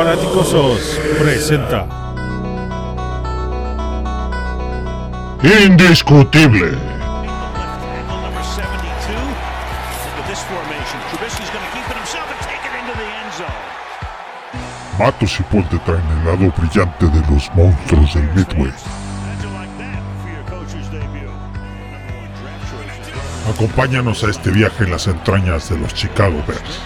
Fanáticosos presenta Indiscutible. number 72 into this formation. Trubisky's going to keep it himself and take it into the end zone. Matos y Paul traen el lado brillante de los monstruos del Midway. Acompáñanos a este viaje en las entrañas de los Chicago Bears.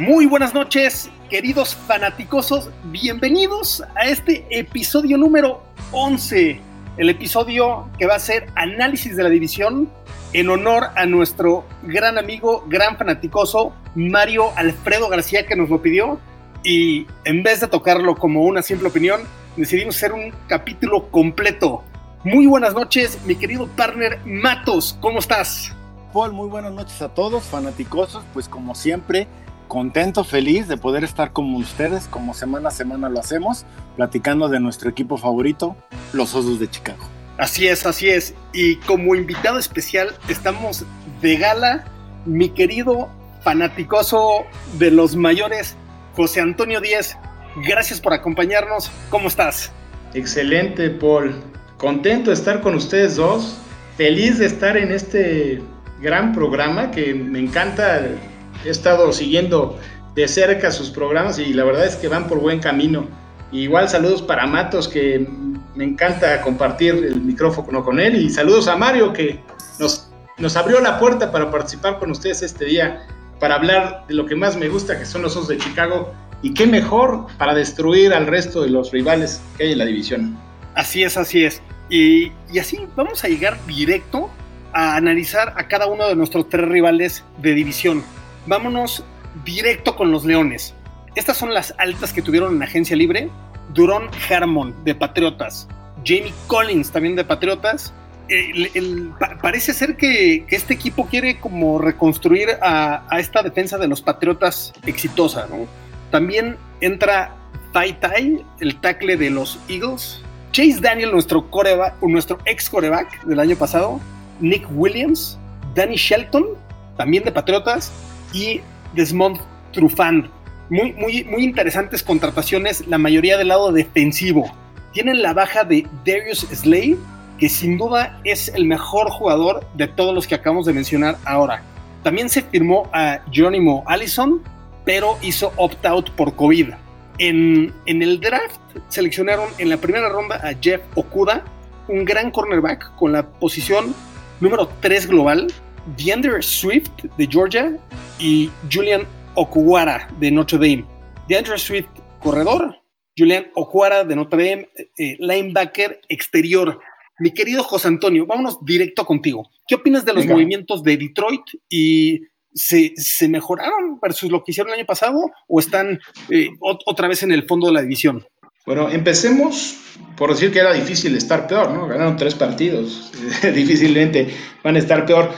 Muy buenas noches, queridos fanaticosos. Bienvenidos a este episodio número 11. El episodio que va a ser análisis de la división en honor a nuestro gran amigo, gran fanaticoso, Mario Alfredo García, que nos lo pidió. Y en vez de tocarlo como una simple opinión, decidimos hacer un capítulo completo. Muy buenas noches, mi querido partner Matos. ¿Cómo estás? Paul, muy buenas noches a todos, fanaticosos, pues como siempre, contento, feliz de poder estar con ustedes, como semana a semana lo hacemos, platicando de nuestro equipo favorito, los Osos de Chicago. Así es, así es. Y como invitado especial estamos de gala, mi querido fanaticoso de los mayores, José Antonio Díez. Gracias por acompañarnos. ¿Cómo estás? Excelente, Paul. Contento de estar con ustedes dos. Feliz de estar en este gran programa que me encanta. He estado siguiendo de cerca sus programas y la verdad es que van por buen camino. Igual saludos para Matos, que me encanta compartir el micrófono con él. Y saludos a Mario, que nos, nos abrió la puerta para participar con ustedes este día, para hablar de lo que más me gusta, que son los Osos de Chicago. Y qué mejor para destruir al resto de los rivales que hay en la división. Así es, así es. Y, y así vamos a llegar directo a analizar a cada uno de nuestros tres rivales de división. Vámonos directo con los Leones. Estas son las altas que tuvieron en agencia libre. Duron Harmon de Patriotas. Jamie Collins también de Patriotas. Pa- parece ser que, este equipo quiere como reconstruir a, esta defensa de los Patriotas exitosa. También entra Tai Tai, el tackle de los Eagles. Chase Daniel, nuestro, coreba- nuestro ex coreback del año pasado. Nick Williams. Danny Shelton, también de Patriotas. Y Desmond Trufant. Muy, muy, muy interesantes contrataciones, la mayoría del lado defensivo. Tienen la baja de Darius Slade, que sin duda es el mejor jugador de todos los que acabamos de mencionar ahora. También se firmó a Jerónimo Allison, pero hizo opt-out por COVID. En, en el draft seleccionaron en la primera ronda a Jeff Okuda, un gran cornerback con la posición número 3 global, DeAndre Swift de Georgia y Julian Okuwara de Notre Dame. DeAndre Swift, corredor, Julian Okuwara de Notre Dame, eh, linebacker exterior. Mi querido José Antonio, vámonos directo contigo. ¿Qué opinas de los Venga. movimientos de Detroit y se, se mejoraron versus lo que hicieron el año pasado o están eh, ot- otra vez en el fondo de la división? Bueno, empecemos por decir que era difícil estar peor, ¿no? Ganaron tres partidos, difícilmente van a estar peor.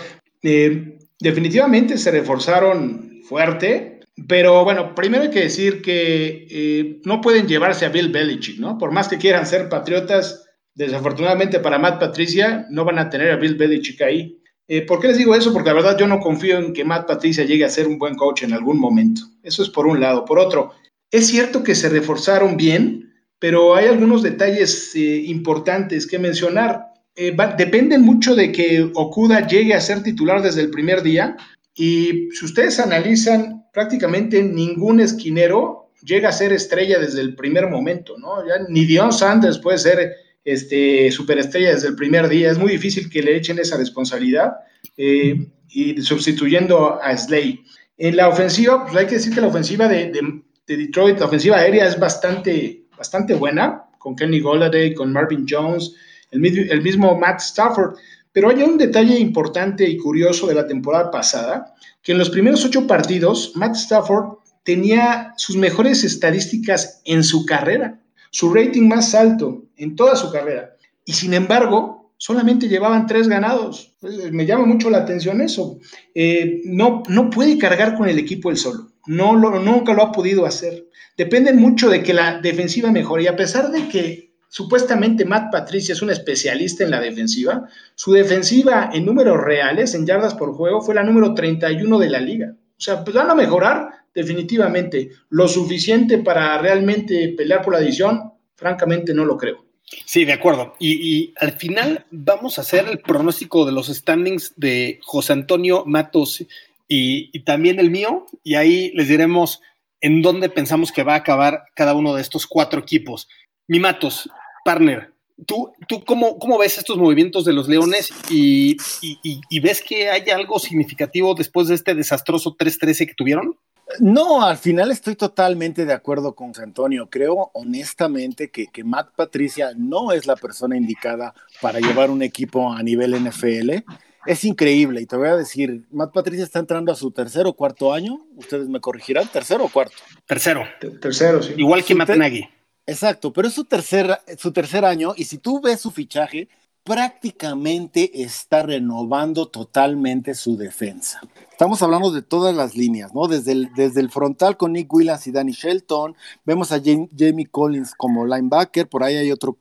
Eh, definitivamente se reforzaron fuerte, pero bueno, primero hay que decir que eh, no pueden llevarse a Bill Belichick, ¿no? Por más que quieran ser patriotas, desafortunadamente para Matt Patricia no van a tener a Bill Belichick ahí. Eh, ¿Por qué les digo eso? Porque la verdad yo no confío en que Matt Patricia llegue a ser un buen coach en algún momento. Eso es por un lado. Por otro, es cierto que se reforzaron bien, pero hay algunos detalles eh, importantes que mencionar. Eh, dependen mucho de que Okuda llegue a ser titular desde el primer día y si ustedes analizan, prácticamente ningún esquinero llega a ser estrella desde el primer momento, ¿no? Ya ni Dion Sanders puede ser este, superestrella desde el primer día. Es muy difícil que le echen esa responsabilidad eh, y sustituyendo a Slay. En la ofensiva, pues hay que decir que la ofensiva de, de- de Detroit, la ofensiva aérea es bastante, bastante buena, con Kenny Golladay, con Marvin Jones, el, mi- el mismo Matt Stafford. Pero hay un detalle importante y curioso de la temporada pasada, que en los primeros ocho partidos, Matt Stafford tenía sus mejores estadísticas en su carrera, su rating más alto en toda su carrera. Y sin embargo, solamente llevaban tres ganados. Eh, Me llama mucho la atención eso. Eh, no, no puede cargar con el equipo él solo. No lo, nunca lo ha podido hacer. Depende mucho de que la defensiva mejore. Y a pesar de que supuestamente Matt Patricia es un especialista en la defensiva, su defensiva en números reales, en yardas por juego, fue la número 31 de la liga. O sea, pues van a mejorar definitivamente. Lo suficiente para realmente pelear por la división, francamente no lo creo. Sí, de acuerdo. Y, al final vamos a hacer el pronóstico de los standings de José Antonio Matos y, también el mío, y ahí les diremos en dónde pensamos que va a acabar cada uno de estos cuatro equipos. Mi Matos, partner, ¿tú, tú cómo, cómo ves estos movimientos de los Leones y, y ves que hay algo significativo después de este desastroso 3-13 que tuvieron? No, al final estoy totalmente de acuerdo con Antonio. Creo honestamente que, que, Matt Patricia no es la persona indicada para llevar un equipo a nivel NFL. Es increíble y te voy a decir, Matt Patricia está entrando a su tercer o cuarto año. Ustedes me corregirán, tercero o cuarto. Tercero. tercero, sí. Igual que Matt Nagy. Exacto, pero es su tercer, su tercer año y si tú ves su fichaje, prácticamente está renovando totalmente su defensa. Estamos hablando de todas las líneas, ¿no? Desde el, desde el frontal con Nick Williams y Danny Shelton, vemos a Jamie Collins como linebacker, por ahí hay otro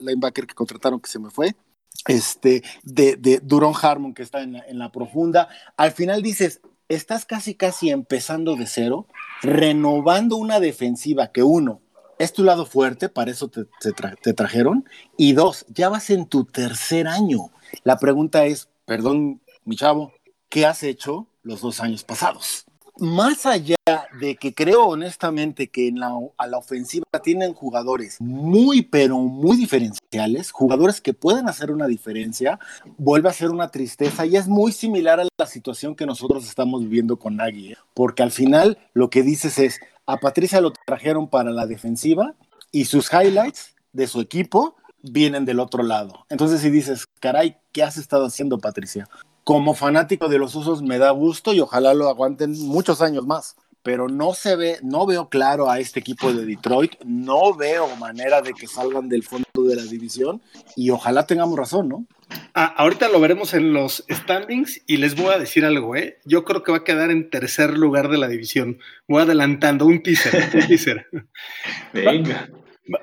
linebacker que contrataron que se me fue, este, de, de Duron Harmon que está en la, en la profunda. Al final dices, estás casi casi empezando de cero, renovando una defensiva que uno, es tu lado fuerte, para eso te, trajeron. Y dos, ya vas en tu tercer año. La pregunta es, perdón, mi chavo, ¿qué has hecho los dos años pasados? Más allá de que creo honestamente que en la, a la ofensiva tienen jugadores muy, pero muy diferenciales, jugadores que pueden hacer una diferencia, vuelve a ser una tristeza y es muy similar a la situación que nosotros estamos viviendo con Nagy, ¿eh? porque al final lo que dices es, a Patricia lo trajeron para la defensiva y sus highlights de su equipo vienen del otro lado. Entonces si dices, caray, ¿qué has estado haciendo Patricia? Como fanático de los usos me da gusto y ojalá lo aguanten muchos años más pero no se ve, no veo claro a este equipo de Detroit, no veo manera de que salgan del fondo de la división y ojalá tengamos razón, ¿no? Ah, ahorita lo veremos en los standings y les voy a decir algo, ¿eh? Yo creo que va a quedar en tercer lugar de la división. Voy adelantando un teaser, un teaser. Venga.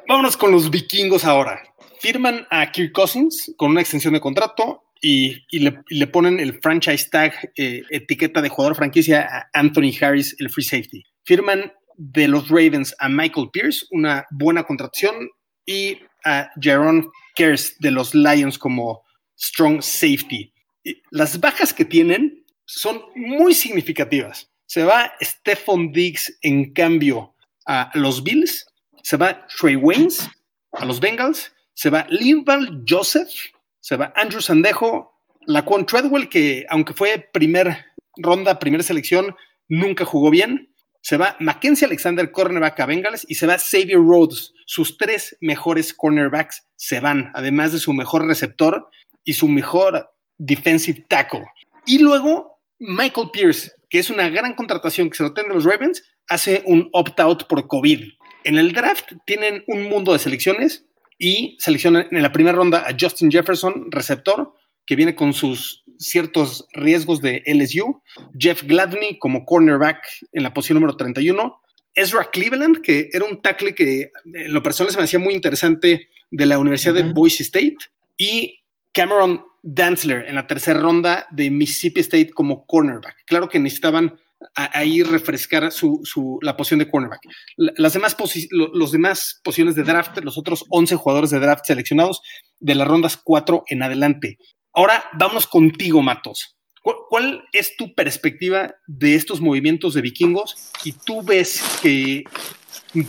vámonos con los vikingos ahora. Firman a Kirk Cousins con una extensión de contrato y, le, ponen el franchise tag, eh, etiqueta de jugador franquicia a Anthony Harris, el free safety. Firman de los Ravens a Michael Pierce, una buena contratación, y a Jaron Kers de los Lions como strong safety. las bajas que tienen son muy significativas. Se va Stephon Diggs en cambio a los Bills, se va Trey Waynes a los Bengals, se va Linval Joseph se va Andrew Sandejo, Laquan Treadwell, que aunque fue primer ronda, primera selección, nunca jugó bien. Se va Mackenzie Alexander, cornerback a Bengals, y se va Xavier Rhodes. Sus tres mejores cornerbacks se van, además de su mejor receptor y su mejor defensive tackle. Y luego Michael Pierce, que es una gran contratación que se lo tienen los Ravens, hace un opt-out por COVID. En el draft tienen un mundo de selecciones y selecciona en la primera ronda a Justin Jefferson, receptor, que viene con sus ciertos riesgos de LSU, Jeff Gladney como cornerback en la posición número 31, Ezra Cleveland, que era un tackle que en lo personal se me hacía muy interesante de la Universidad de Boise State, y Cameron Dantzler en la tercera ronda de Mississippi State como cornerback. Claro que necesitaban ahí refrescar su, la posición de cornerback. Las demás los demás posiciones de draft, los otros 11 jugadores de draft seleccionados de las rondas 4 en adelante. Ahora vamos contigo, Matos. ¿Cuál, es tu perspectiva de estos movimientos de vikingos? ¿Y tú ves que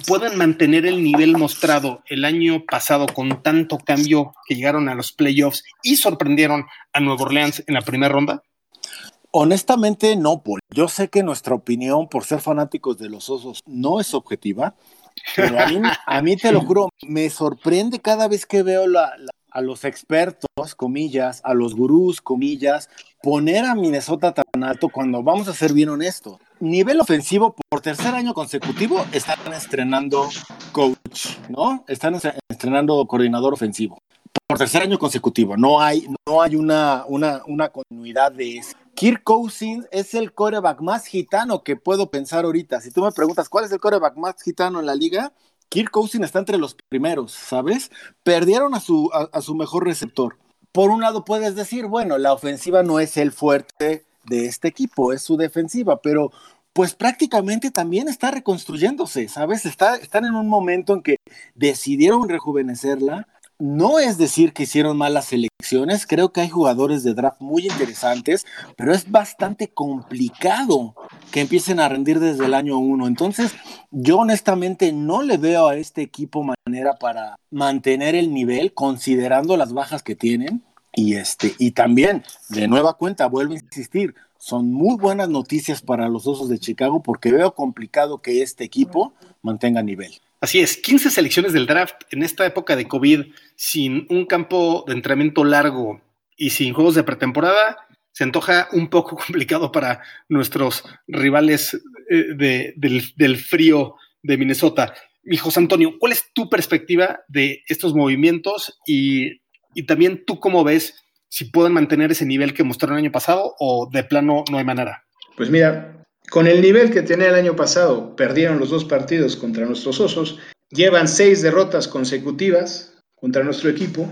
puedan mantener el nivel mostrado el año pasado con tanto cambio que llegaron a los playoffs y sorprendieron a Nueva Orleans en la primera ronda? Honestamente, no, Paul. Yo sé que nuestra opinión, por ser fanáticos de los osos, no es objetiva, pero a mí, te lo juro, me sorprende cada vez que veo a los expertos, comillas, a los gurús, comillas, poner a Minnesota tan alto cuando vamos a ser bien honestos. Nivel ofensivo, por tercer año consecutivo, están estrenando coach, ¿no? Están estrenando coordinador ofensivo. Por tercer año consecutivo, no hay, no hay una, una, una continuidad de eso. Kirk Cousins es el coreback más gitano que puedo pensar ahorita. Si tú me preguntas cuál es el coreback más gitano en la liga, Kirk Cousins está entre los primeros, ¿sabes? Perdieron a su, a, su mejor receptor. Por un lado puedes decir, bueno, la ofensiva no es el fuerte de este equipo, es su defensiva, pero pues prácticamente también está reconstruyéndose, ¿sabes? Está, están en un momento en que decidieron rejuvenecerla. No es decir que hicieron malas selecciones, creo que hay jugadores de draft muy interesantes, pero es bastante complicado que empiecen a rendir desde el año uno. Entonces, yo honestamente no le veo a este equipo manera para mantener el nivel, considerando las bajas que tienen. Y, este, y también, de nueva cuenta, vuelvo a insistir, son muy buenas noticias para los Osos de Chicago porque veo complicado que este equipo mantenga nivel. Así es, 15 selecciones del draft en esta época de COVID, sin un campo de entrenamiento largo y sin juegos de pretemporada, se antoja un poco complicado para nuestros rivales eh, del, frío de Minnesota. Mi José Antonio, ¿cuál es tu perspectiva de estos movimientos y, y también tú cómo ves si pueden mantener ese nivel que mostraron el año pasado o de plano no hay manera? Pues mira, con el nivel que tenía el año pasado, perdieron los dos partidos contra nuestros osos, llevan seis derrotas consecutivas contra nuestro equipo,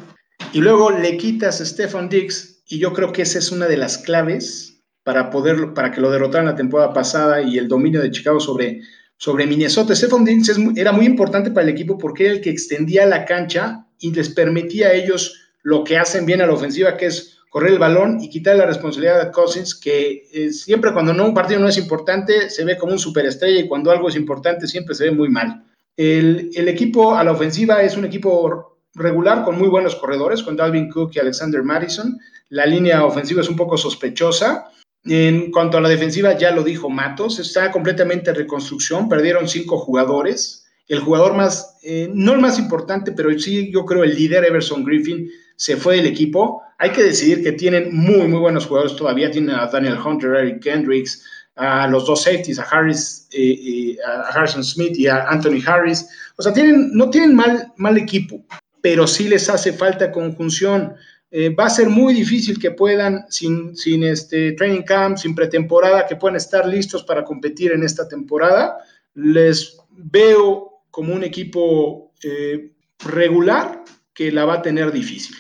y luego le quitas a Stefan Dix, y yo creo que esa es una de las claves para, poder, para que lo derrotaran la temporada pasada y el dominio de Chicago sobre, sobre Minnesota. Stefan Dix era muy importante para el equipo porque era el que extendía la cancha y les permitía a ellos lo que hacen bien a la ofensiva, que es correr el balón y quitar la responsabilidad a Cousins, que eh, siempre cuando no, un partido no es importante se ve como un superestrella y cuando algo es importante siempre se ve muy mal. El, equipo a la ofensiva es un equipo regular con muy buenos corredores, con Dalvin Cook y Alexander Madison. La línea ofensiva es un poco sospechosa. En cuanto a la defensiva, ya lo dijo Matos, está completamente en reconstrucción, perdieron cinco jugadores. El jugador más, eh, no el más importante, pero sí yo creo el líder, Everson Griffin, se fue del equipo. Hay que decidir que tienen muy, muy buenos jugadores todavía. Tienen a Daniel Hunter, Eric Kendricks, a los dos safeties, a Harris, eh, a Harrison Smith y a Anthony Harris. O sea, tienen, no tienen mal, mal equipo, pero sí les hace falta conjunción. Eh, va a ser muy difícil que puedan, sin, sin este training camp, sin pretemporada, que puedan estar listos para competir en esta temporada. Les veo como un equipo eh, regular que la va a tener difícil.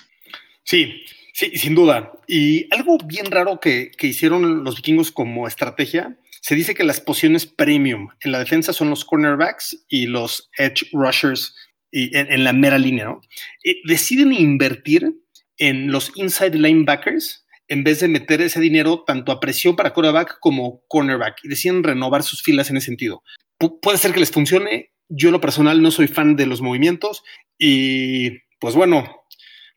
Sí, sí, sin duda. Y algo bien raro que, hicieron los vikingos como estrategia, se dice que las posiciones premium en la defensa son los cornerbacks y los edge rushers y en, la mera línea, ¿no? deciden invertir en los inside linebackers en vez de meter ese dinero tanto a presión para quarterback como cornerback y deciden renovar sus filas en ese sentido. puede ser que les funcione. Yo, lo personal, no soy fan de los movimientos y, pues bueno,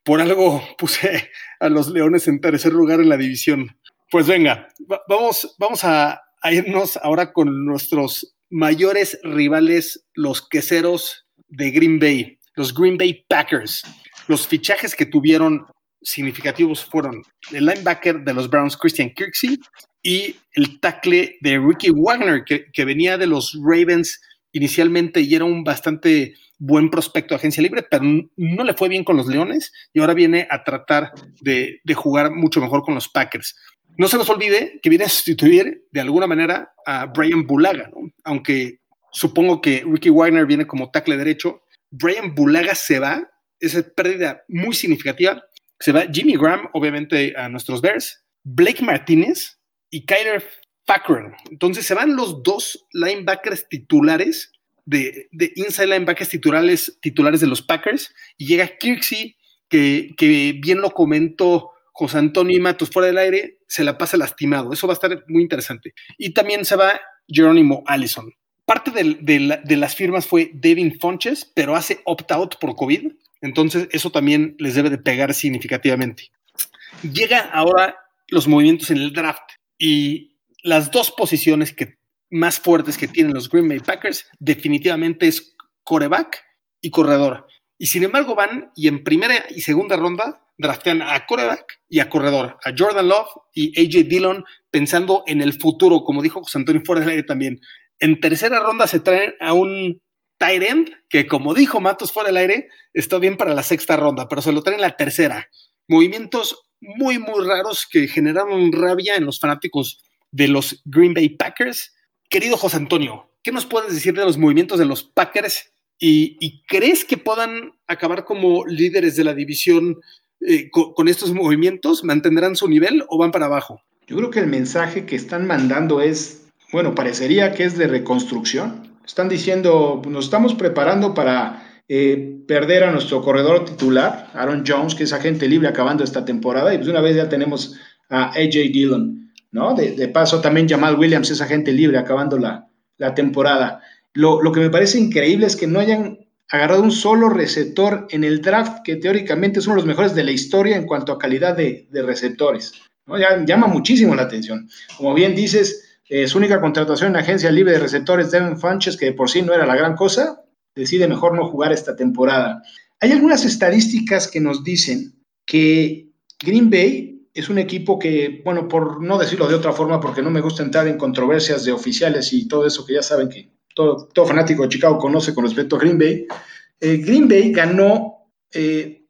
por algo puse a los Leones en tercer lugar en la división. Pues venga, vamos, vamos a, irnos ahora con nuestros mayores rivales, los queseros de Green Bay, los Green Bay Packers. Los fichajes que tuvieron significativos fueron el linebacker de los Browns, Christian Kirksey, y el tackle de Ricky Wagner, que, que venía de los Ravens inicialmente y era un bastante buen prospecto de agencia libre, pero no le fue bien con los Leones y ahora viene a tratar de, jugar mucho mejor con los Packers. No se nos olvide que viene a sustituir de alguna manera a Brian Bulaga, aunque supongo que Ricky Wagner viene como tackle derecho. Brian Bulaga se va, es pérdida muy significativa. Se va Jimmy Graham, obviamente, a nuestros Bears, Blake Martínez y Kyler Fackrell. Entonces se van los dos linebackers titulares de, inside linebackers titulares, titulares de los Packers y llega Kirksey, que, que bien lo comentó José Antonio y Matos fuera del aire, se la pasa lastimado. Eso va a estar muy interesante. Y también se va Jerónimo Allison. Parte de, las firmas fue Devin Fonches, pero hace opt-out por COVID. Entonces, eso también les debe de pegar significativamente. Llega ahora los movimientos en el draft y las dos posiciones que más fuertes que tienen los Green Bay Packers definitivamente es coreback y corredor. Y sin embargo van y en primera y segunda ronda draftean a coreback y a corredor, a Jordan Love y AJ Dillon pensando en el futuro, como dijo José Antonio fuera del aire también. En tercera ronda se traen a un tight end que como dijo Matos fuera del aire, está bien para la sexta ronda, pero se lo traen en la tercera. Movimientos muy, muy raros que generaron rabia en los fanáticos de los Green Bay Packers Querido José Antonio, ¿qué nos puedes decir de los movimientos de los Packers? ¿Y, crees que puedan acabar como líderes de la división eh, con, estos movimientos? ¿Mantendrán su nivel o van para abajo? yo creo que el mensaje que están mandando es, bueno, parecería que es de reconstrucción. Están diciendo, nos estamos preparando para eh, perder a nuestro corredor titular, Aaron Jones, que es agente libre acabando esta temporada, y pues una vez ya tenemos a AJ Dillon, ¿no? De, paso también Jamal Williams es agente libre acabando la, la temporada. Lo, lo, que me parece increíble es que no hayan agarrado un solo receptor en el draft, que teóricamente es uno de los mejores de la historia en cuanto a calidad de, de receptores. llama muchísimo la atención. Como bien dices, eh, su única contratación en agencia libre de receptores, Devin Funches, que por sí no era la gran cosa, decide mejor no jugar esta temporada. Hay algunas estadísticas que nos dicen que Green Bay es un equipo que, bueno, por no decirlo de otra forma, porque no me gusta entrar en controversias de oficiales y todo eso que ya saben que todo, todo fanático de Chicago conoce con respecto a Green Bay. Eh, Green Bay ganó eh,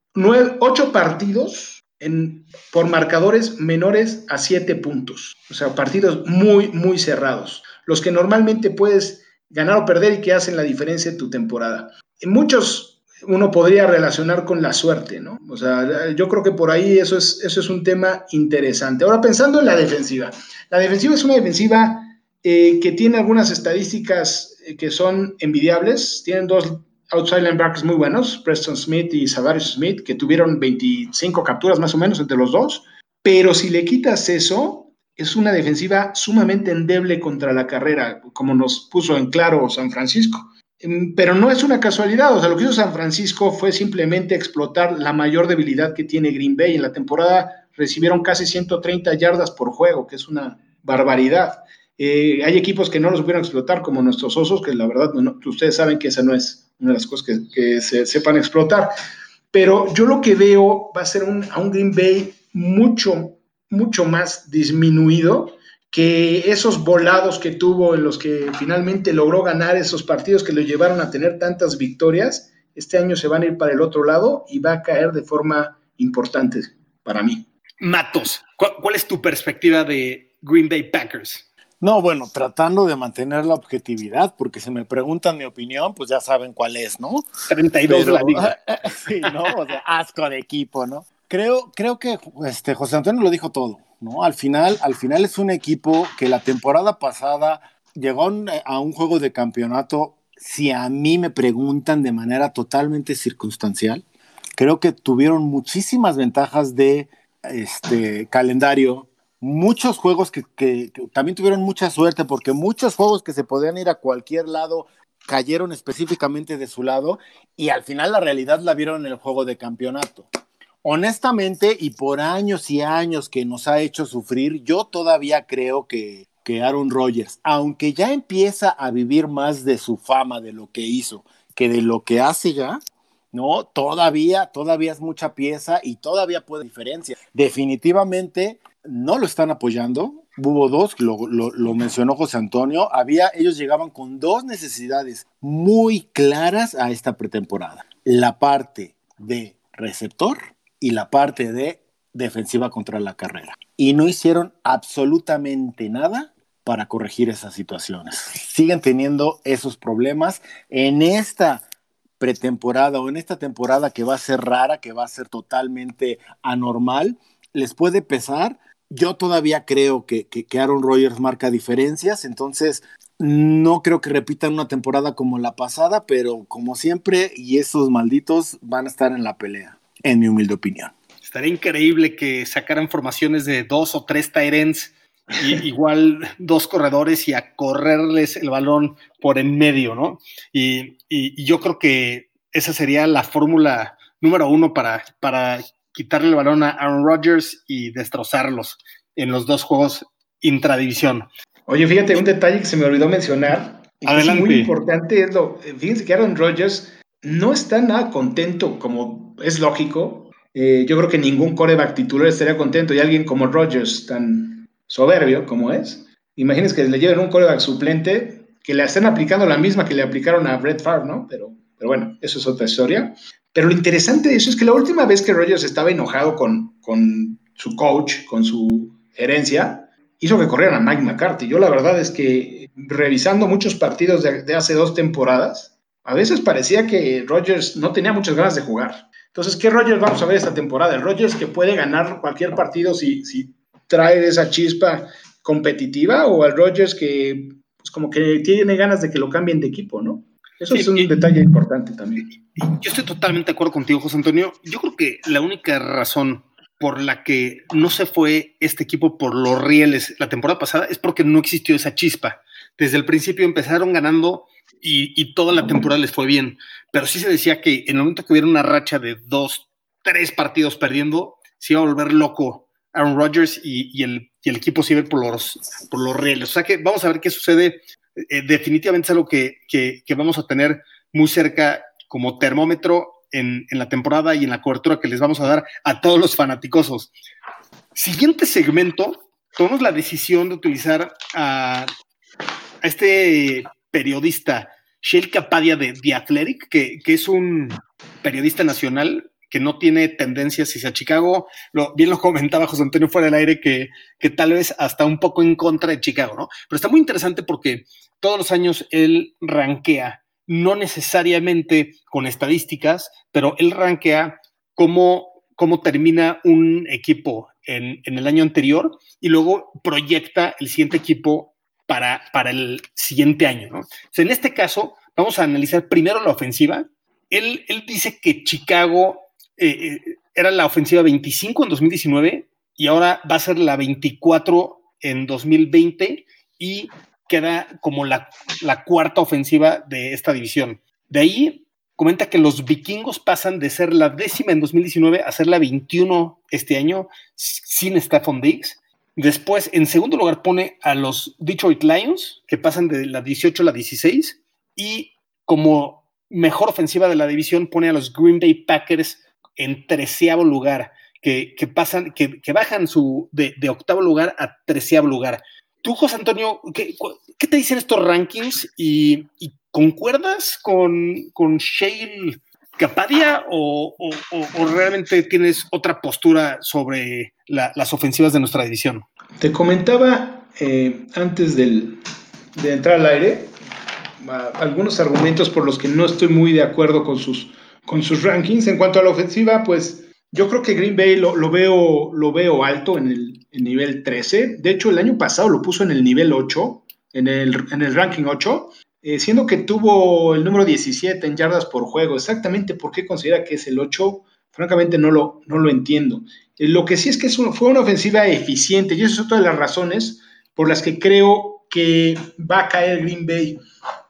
ocho partidos en, por marcadores menores a siete puntos. O sea, partidos muy, muy cerrados. Los que normalmente puedes ganar o perder y que hacen la diferencia en tu temporada. En muchos uno podría relacionar con la suerte, ¿no? O sea, yo creo que por ahí eso es, eso es un tema interesante. Ahora, pensando en la defensiva. La defensiva es una defensiva eh, que tiene algunas estadísticas eh, que son envidiables. Tienen dos outside linebackers muy buenos, Preston Smith y Savarius Smith, que tuvieron 25 capturas más o menos entre los dos. Pero si le quitas eso, es una defensiva sumamente endeble contra la carrera, como nos puso en claro San Francisco. Em, pero no es una casualidad, o sea, lo que hizo San Francisco fue simplemente explotar la mayor debilidad que tiene Green Bay. En la temporada recibieron casi 130 yardas por juego, que es una barbaridad. Eh, hay equipos que no los supieron explotar, como nuestros osos, que la verdad ustedes saben que esa no es una de las cosas que, se sepan explotar. Pero yo lo que veo va a ser un, a un Green Bay mucho, mucho más disminuido que esos volados que tuvo en los que finalmente logró ganar esos partidos que lo llevaron a tener tantas victorias, este año se van a ir para el otro lado y va a caer de forma importante para mí. Matos, ¿cuál, es tu perspectiva de Green Bay Packers? No, bueno, tratando de mantener la objetividad, porque si me preguntan mi opinión, pues ya saben cuál es, ¿no? 32 la sí, ¿no? O sea, asco de equipo, ¿no? Creo, creo que este, José Antonio lo dijo todo, ¿no? Al final, al final es un equipo que la temporada pasada llegó a un juego de campeonato, si a mí me preguntan de manera totalmente circunstancial, creo que tuvieron muchísimas ventajas de este calendario, muchos juegos que, también tuvieron mucha suerte porque muchos juegos que se podían ir a cualquier lado cayeron específicamente de su lado y al final la realidad la vieron en el juego de campeonato. Honestamente, y por años y años que nos ha hecho sufrir, yo todavía creo que, que Aaron Rodgers, aunque ya empieza a vivir más de su fama, de lo que hizo, que de lo que hace ya, ¿no? Todavía, todavía es mucha pieza y todavía puede diferencia. Definitivamente no lo están apoyando. Hubo dos, lo, lo, mencionó José Antonio. Había, ellos llegaban con dos necesidades muy claras a esta pretemporada: la parte de receptor y la parte de defensiva contra la carrera. Y no hicieron absolutamente nada para corregir esas situaciones. Siguen teniendo esos problemas en esta pretemporada o en esta temporada que va a ser rara, que va a ser totalmente anormal, les puede pesar yo todavía creo que, que, Aaron Rodgers marca diferencias, entonces no creo que repitan una temporada como la pasada, pero como siempre, y esos malditos van a estar en la pelea, en mi humilde opinión. Estaría increíble que sacaran formaciones de dos o tres Tyrants, y igual dos corredores y a correrles el balón por en medio, ¿no? Y, y, yo creo que esa sería la fórmula número uno para, para quitarle el balón a Aaron Rodgers y destrozarlos en los dos juegos intradivisión. Oye, fíjate, un detalle que se me olvidó mencionar, y que es muy importante, es lo, fíjense que Aaron Rodgers no está nada contento, como es lógico. Eh, yo creo que ningún coreback titular estaría contento y alguien como Rodgers, tan soberbio como es, imagínense que le lleven un coreback suplente que le estén aplicando la misma que le aplicaron a Brett Favre, ¿no? Pero, pero bueno, eso es otra historia. Pero lo interesante de eso es que la última vez que Rogers estaba enojado con, con su coach, con su gerencia, hizo que corrieran a Mike McCarthy. Yo la verdad es que revisando muchos partidos de, hace dos temporadas, a veces parecía que Rogers no tenía muchas ganas de jugar. Entonces, ¿qué Rogers vamos a ver esta temporada? El Rogers que puede ganar cualquier partido si, si traer esa chispa competitiva o al Rodgers que pues como que tiene ganas de que lo cambien de equipo, ¿no? Eso es un detalle importante también. Yo estoy totalmente de acuerdo contigo, José Antonio. Yo creo que la única razón por la que no se fue este equipo por los rieles la temporada pasada es porque no existió esa chispa. Desde el principio empezaron ganando y, toda la temporada les fue bien, pero sí se decía que en el momento que hubiera una racha de dos, tres partidos perdiendo, se iba a volver loco Aaron Rodgers y, el, equipo se iba por los, por los. O sea que vamos a ver qué sucede. Eh, definitivamente es algo que, vamos a tener muy cerca como termómetro en, la temporada y en la cobertura que les vamos a dar a todos los fanáticosos. Siguiente segmento, tomamos la decisión de utilizar a, este periodista, Shale Capadia de The Athletic, que, que, es un periodista nacional que no tiene tendencias hacia Chicago. Lo, bien lo comentaba José Antonio fuera del aire, que, que tal vez hasta un poco en contra de Chicago, ¿no? Pero está muy interesante porque todos los años él rankea, no necesariamente con estadísticas, pero él rankea cómo, cómo termina un equipo en, en, el año anterior y luego proyecta el siguiente equipo para, para el siguiente año. ¿no? en este caso, vamos a analizar primero la ofensiva. Él, él dice que Chicago eh, eh, era la ofensiva 25 en 2019 y ahora va a ser la 24 en 2020 y queda como la, cuarta ofensiva de esta división. De ahí comenta que los vikingos pasan de ser la décima en 2019 a ser la 21 este año sin Stephon Diggs. Después, en segundo lugar, pone a los Detroit Lions, que pasan de la 18 a la 16. Y como mejor ofensiva de la división, pone a los Green Bay Packers en treceavo lugar, que, pasan, que, bajan su de, octavo lugar a treceavo lugar. Tú, José Antonio, ¿qué, te dicen estos rankings? ¿Y, concuerdas con, con Shale Capadia o, realmente tienes otra postura sobre las ofensivas de nuestra división? Te comentaba eh, antes de entrar al aire algunos argumentos por los que no estoy muy de acuerdo con sus con sus rankings. En cuanto a la ofensiva, pues yo creo que Green Bay lo, veo, lo veo alto en el, nivel 13. De hecho, el año pasado lo puso en el nivel 8, en el, en el ranking 8, eh, siendo que tuvo el número 17 en yardas por juego. Exactamente por qué considera que es el 8, francamente no lo, no lo entiendo. Eh, lo que sí es que fue una ofensiva eficiente y esa es otra de las razones por las que creo que va a caer Green Bay.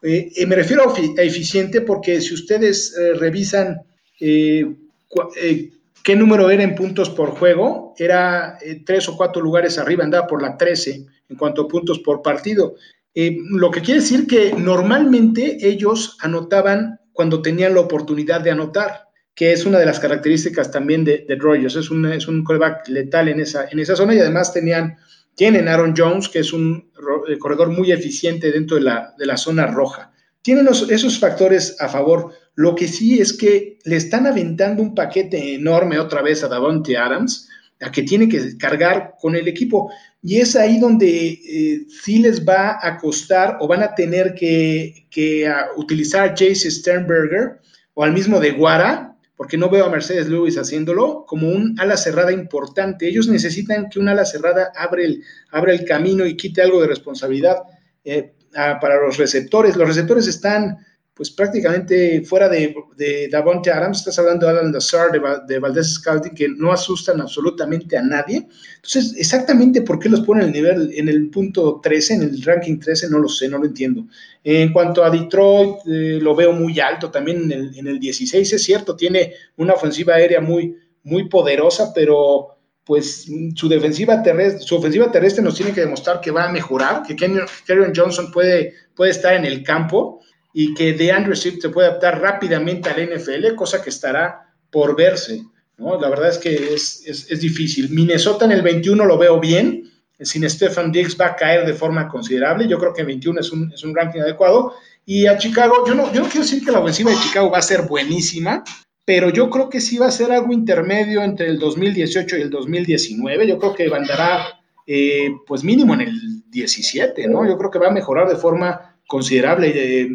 Eh, me refiero a, eficiente porque si ustedes revisan qué número era en puntos por juego, era tres o cuatro lugares arriba, andaba por la 13 en cuanto a puntos por partido. Lo que quiere decir que normalmente ellos anotaban cuando tenían la oportunidad de anotar, que es una de las características también de, de Rogers. Es un, es un coreback letal en esa, en esa zona y además tenían tienen Aaron Jones, que es un eh, corredor muy eficiente dentro de la, de la zona roja. Tienen esos factores a favor. Lo que sí es que le están aventando un paquete enorme otra vez a Davante Adams, a que tiene que cargar con el equipo. Y es ahí donde eh, sí les va a costar o van a tener que, que utilizar a Jace Sternberger o al mismo de Guara, porque no veo a Mercedes Lewis haciéndolo como un ala cerrada importante. Ellos necesitan que un ala cerrada abra el, el camino y quite algo de responsabilidad eh, para los receptores. Los receptores están pues prácticamente fuera de, de Davonte Adams, estás hablando de Alan Lazar, de, de Valdez que no asustan absolutamente a nadie. Entonces, exactamente por qué los ponen en el nivel, en el punto 13, en el ranking 13, no lo sé, no lo entiendo. En cuanto a Detroit, eh, lo veo muy alto también en el, en el 16, es cierto, tiene una ofensiva aérea muy, muy poderosa, pero pues su defensiva terrestre, su ofensiva terrestre nos tiene que demostrar que va a mejorar, que Kenyon Johnson puede, puede estar en el campo y que DeAndre Swift se puede adaptar rápidamente al NFL, cosa que estará por verse. ¿no? La verdad es que es, es, difícil. Minnesota en el 21 lo veo bien. Sin Stefan Diggs va a caer de forma considerable. Yo creo que 21 es un, es un ranking adecuado. Y a Chicago, yo no, yo no quiero decir que la ofensiva de Chicago va a ser buenísima, pero yo creo que sí va a ser algo intermedio entre el 2018 y el 2019. Yo creo que andará, eh, pues mínimo en el 17, ¿no? Yo creo que va a mejorar de forma considerable. Eh,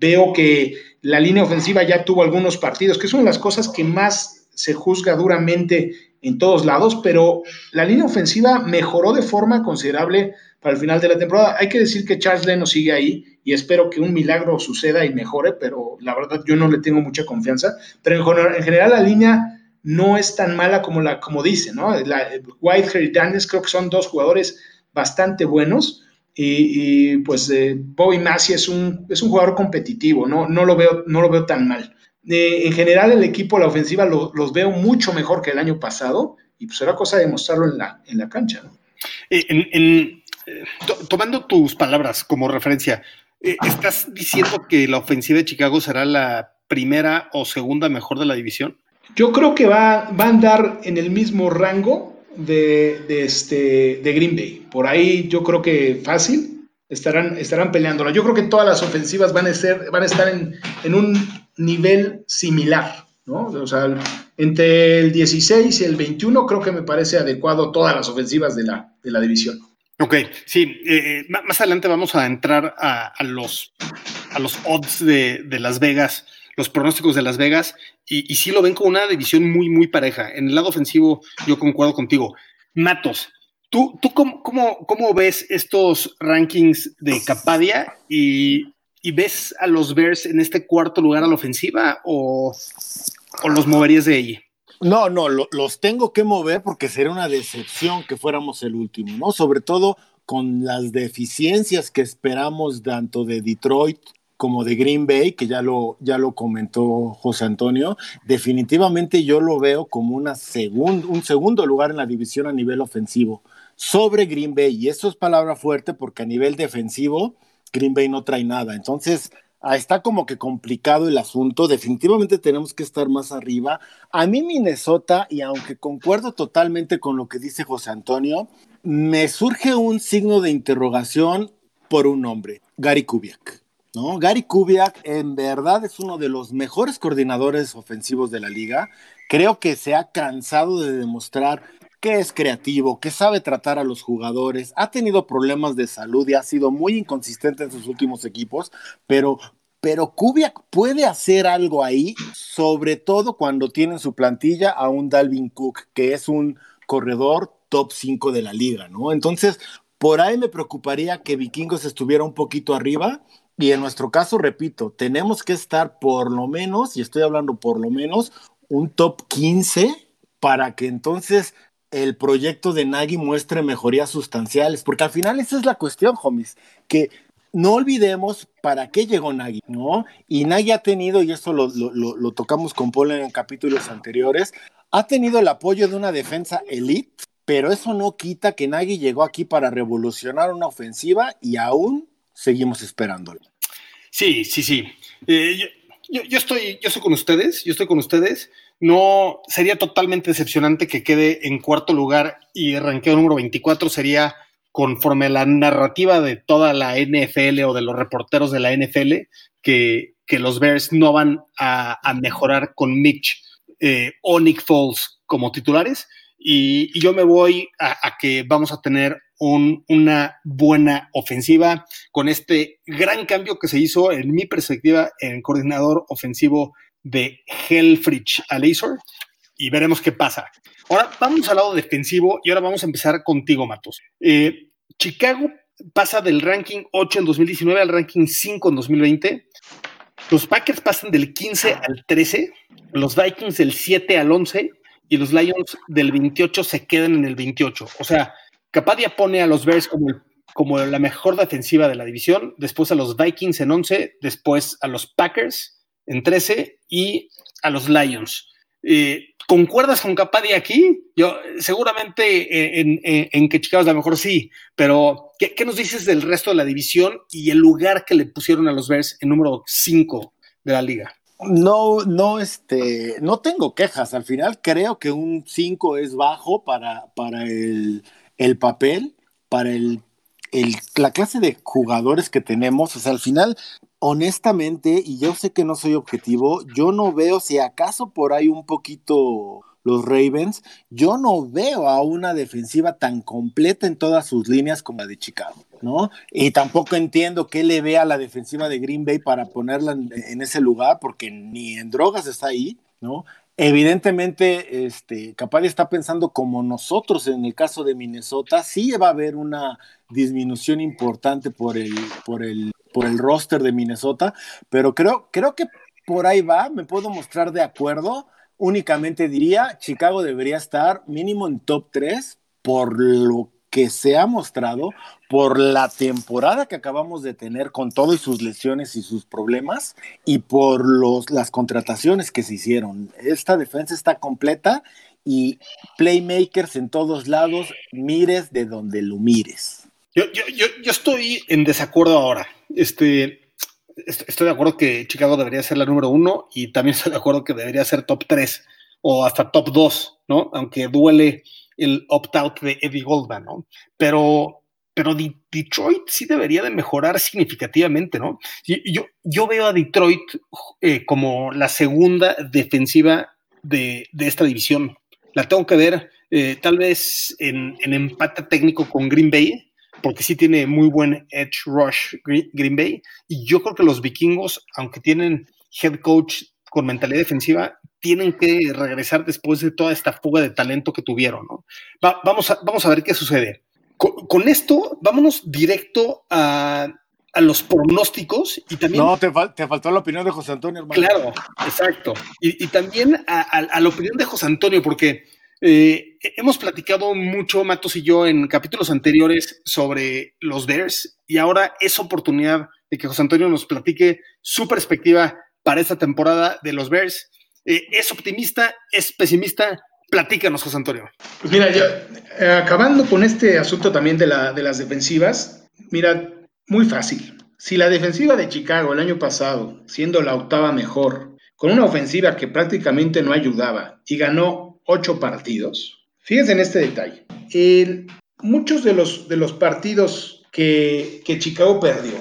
veo que la línea ofensiva ya tuvo algunos partidos, que son las cosas que más se juzga duramente en todos lados, pero la línea ofensiva mejoró de forma considerable para el final de la temporada. Hay que decir que Charles Leno sigue ahí y espero que un milagro suceda y mejore, pero la verdad yo no le tengo mucha confianza. Pero en, general la línea no es tan mala como, la, como dice, ¿no? La, y Daniels creo que son dos jugadores bastante buenos. Y, pues eh, Bobby Massey es un, es un jugador competitivo, no, no, lo veo, no lo veo tan mal. Eh, en general, el equipo, la ofensiva, los veo mucho mejor que el año pasado y pues será cosa de mostrarlo en la, en la cancha. Eh, tomando tus palabras como referencia, ¿estás diciendo que la ofensiva de Chicago será la primera o segunda mejor de la división? Yo creo que va, va a andar en el mismo rango de, este, de Green Bay. Por ahí yo creo que fácil estarán, estarán peleándola. Yo creo que todas las ofensivas van a, ser, van a estar en, en un nivel similar. ¿no? O sea, entre el 16 y el 21 creo que me parece adecuado todas las ofensivas de la, de la división. Ok, sí, eh, eh, más adelante vamos a entrar a, a, los, a los odds de, de Las Vegas los pronósticos de Las Vegas y, sí lo ven como una división muy, muy pareja. En el lado ofensivo, yo concuerdo contigo. Matos, ¿tú, tú cómo, cómo, ves estos rankings de Capadia y, ves a los Bears en este cuarto lugar a la ofensiva o, los moverías de ahí? No, no, los tengo que mover porque sería una decepción que fuéramos el último, ¿no? Sobre todo con las deficiencias que esperamos tanto de Detroit como de Green Bay, que ya lo, ya lo comentó José Antonio, definitivamente yo lo veo como una un segundo lugar en la división a nivel ofensivo sobre Green Bay. Y eso es palabra fuerte porque a nivel defensivo, Green Bay no trae nada. Entonces, ah, está como que complicado el asunto. Definitivamente tenemos que estar más arriba. A mí Minnesota, y aunque concuerdo totalmente con lo que dice José Antonio, me surge un signo de interrogación por un nombre, Gary Kubiak. ¿No? Gary Kubiak en verdad es uno de los mejores coordinadores ofensivos de la liga. Creo que se ha cansado de demostrar que es creativo, que sabe tratar a los jugadores, ha tenido problemas de salud y ha sido muy inconsistente en sus últimos equipos, pero pero Kubiak puede hacer algo ahí, sobre todo cuando tiene en su plantilla a un Dalvin Cook, que es un corredor top 5 de la liga, ¿no? Entonces, por ahí me preocuparía que Vikingos estuviera un poquito arriba y en nuestro caso, repito, tenemos que estar por lo menos, y estoy hablando por lo menos, un top 15 para que entonces el proyecto de Nagy muestre mejorías sustanciales, porque al final esa es la cuestión, homies, que no olvidemos para qué llegó Nagy, ¿no? Y Nagy ha tenido, y esto lo, lo, tocamos con Paul en capítulos anteriores, ha tenido el apoyo de una defensa elite, pero eso no quita que Nagy llegó aquí para revolucionar una ofensiva y aún seguimos esperándolo. Sí, sí, sí. Eh, yo, estoy, yo estoy con ustedes, yo estoy con ustedes. No sería totalmente decepcionante que quede en cuarto lugar y ranqueo número 24 sería conforme la narrativa de toda la NFL o de los reporteros de la NFL, que, que los Bears no van a, mejorar con Mitch eh, o Nick Foles como titulares. Y, yo me voy a, que vamos a tener una buena ofensiva con este gran cambio que se hizo, en mi perspectiva, en coordinador ofensivo de Helfrich a y veremos qué pasa. Ahora vamos al lado defensivo y ahora vamos a empezar contigo, Matos. Eh, Chicago pasa del ranking 8 en 2019 al ranking 5 en 2020. Los Packers pasan del 15 al 13, los Vikings del 7 al 11 y los Lions del 28 se quedan en el 28. O sea, Capadia pone a los Bears como, como la mejor defensiva de la división, después a los Vikings en 11, después a los Packers en 13 y a los Lions. Eh, ¿Concuerdas con Capadia aquí? Yo seguramente en, que Chicago es la mejor, sí, pero ¿qué, ¿qué, nos dices del resto de la división y el lugar que le pusieron a los Bears en número 5 de la liga? No, no, este, no tengo quejas. Al final creo que un 5 es bajo para, para el, el papel para el, la clase de jugadores que tenemos. O sea, al final, honestamente, y yo sé que no soy objetivo, yo no veo si acaso por ahí un poquito los Ravens, yo no veo a una defensiva tan completa en todas sus líneas como la de Chicago, ¿no? Y tampoco entiendo qué le ve a la defensiva de Green Bay para ponerla en, en ese lugar, porque ni en drogas está ahí, ¿no? Evidentemente, este, Capaldi está pensando como nosotros en el caso de Minnesota, sí va a haber una disminución importante por el, por el, por el roster de Minnesota, pero creo, creo que por ahí va, me puedo mostrar de acuerdo. Únicamente diría, Chicago debería estar mínimo en top 3 por lo que se ha mostrado, por la temporada que acabamos de tener con todo y sus lesiones y sus problemas y por los, las contrataciones que se hicieron. Esta defensa está completa y playmakers en todos lados, mires de donde lo mires. Yo, yo, yo, estoy en desacuerdo ahora. Este, estoy de acuerdo que Chicago debería ser la número uno y también estoy de acuerdo que debería ser top 3 o hasta top 2, ¿no? Aunque duele el opt-out de Eddie Goldman, ¿no? Pero, pero Detroit sí debería de mejorar significativamente, ¿no? Yo, yo veo a Detroit eh, como la segunda defensiva de, de, esta división. La tengo que ver eh, tal vez en, en, empate técnico con Green Bay, porque sí tiene muy buen edge rush Green, Green Bay. Y yo creo que los vikingos, aunque tienen head coach con mentalidad defensiva, tienen que regresar después de toda esta fuga de talento que tuvieron. ¿no? Va, vamos, a, vamos a ver qué sucede. Con, con esto, vámonos directo a, a, los pronósticos y también... No, te, fal te, faltó la opinión de José Antonio, hermano. Claro, exacto. Y, y también a, a, la opinión de José Antonio, porque eh, hemos platicado mucho, Matos y yo, en capítulos anteriores sobre los Bears y ahora es oportunidad de que José Antonio nos platique su perspectiva para esta temporada de los Bears eh, ¿Es optimista? ¿Es pesimista? Platícanos, José Antonio. Pues mira, ya, eh, acabando con este asunto también de, la, de las defensivas, mira, muy fácil. Si la defensiva de Chicago el año pasado, siendo la octava mejor, con una ofensiva que prácticamente no ayudaba y ganó ocho partidos, fíjense en este detalle. Muchos de los, de los partidos que, que Chicago perdió,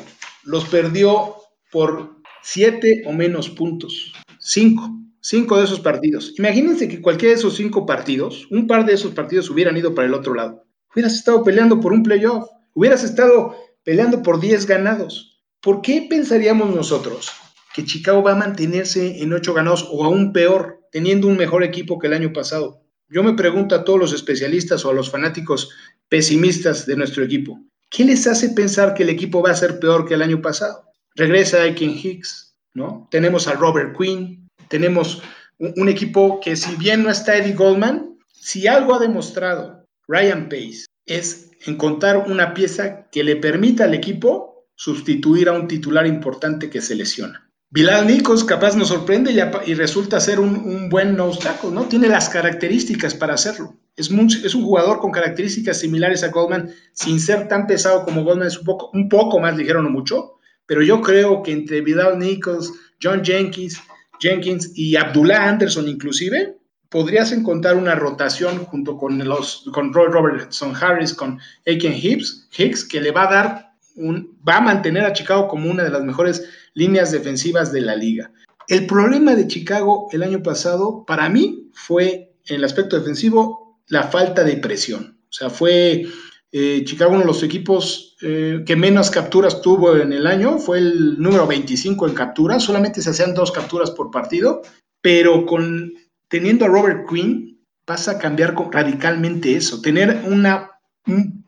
los perdió por siete o menos puntos. Cinco. Cinco de esos partidos. Imagínense que cualquiera de esos cinco partidos, un par de esos partidos hubieran ido para el otro lado. Hubieras estado peleando por un playoff. Hubieras estado peleando por 10 ganados. ¿Por qué pensaríamos nosotros que Chicago va a mantenerse en ocho ganados o aún peor, teniendo un mejor equipo que el año pasado? Yo me pregunto a todos los especialistas o a los fanáticos pesimistas de nuestro equipo, ¿qué les hace pensar que el equipo va a ser peor que el año pasado? Regresa Aiken Hicks, ¿no? Tenemos a Robert Quinn, tenemos un, equipo que si bien no está Eddie Goldman, si algo ha demostrado Ryan Pace es encontrar una pieza que le permita al equipo sustituir a un titular importante que se lesiona. Bilal Nicos capaz nos sorprende y, resulta ser un, buen nose tackle, ¿no? Tiene las características para hacerlo. Es, es, un jugador con características similares a Goldman, sin ser tan pesado como Goldman, es un poco, un poco más ligero, no mucho, pero yo creo que entre Vidal Nichols, John Jenkins, Jenkins y Abdullah Anderson inclusive, podrías encontrar una rotación junto con, los, con Roy Robertson Harris, con Aiken Hicks, Hicks, que le va a dar un, va a mantener a Chicago como una de las mejores líneas defensivas de la liga. El problema de Chicago el año pasado, para mí, fue en el aspecto defensivo la falta de presión. O sea, fue eh, Chicago uno de los equipos eh, que menos capturas tuvo en el año, fue el número 25 en capturas, solamente se hacían dos capturas por partido, pero con teniendo a Robert Quinn pasa a cambiar radicalmente eso, tener una,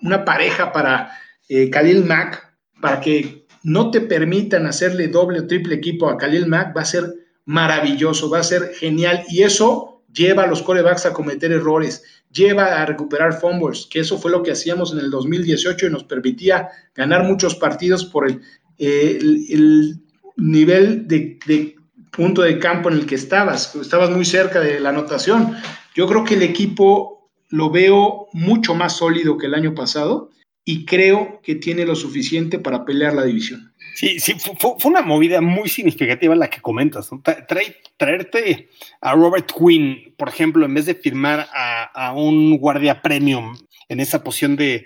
una pareja para eh, Khalil Mack, para que no te permitan hacerle doble o triple equipo a Khalil Mack, va a ser maravilloso, va a ser genial y eso lleva a los corebacks a cometer errores lleva a recuperar fumbles, que eso fue lo que hacíamos en el 2018 y nos permitía ganar muchos partidos por el, eh, el nivel de, de, punto de campo en el que estabas, estabas muy cerca de la anotación. Yo creo que el equipo lo veo mucho más sólido que el año pasado y creo que tiene lo suficiente para pelear la división. Sí, sí, fue, una movida muy significativa la que comentas. ¿no? Trae, traerte a Robert Quinn, por ejemplo, en vez de firmar a, un guardia premium en esa posición de,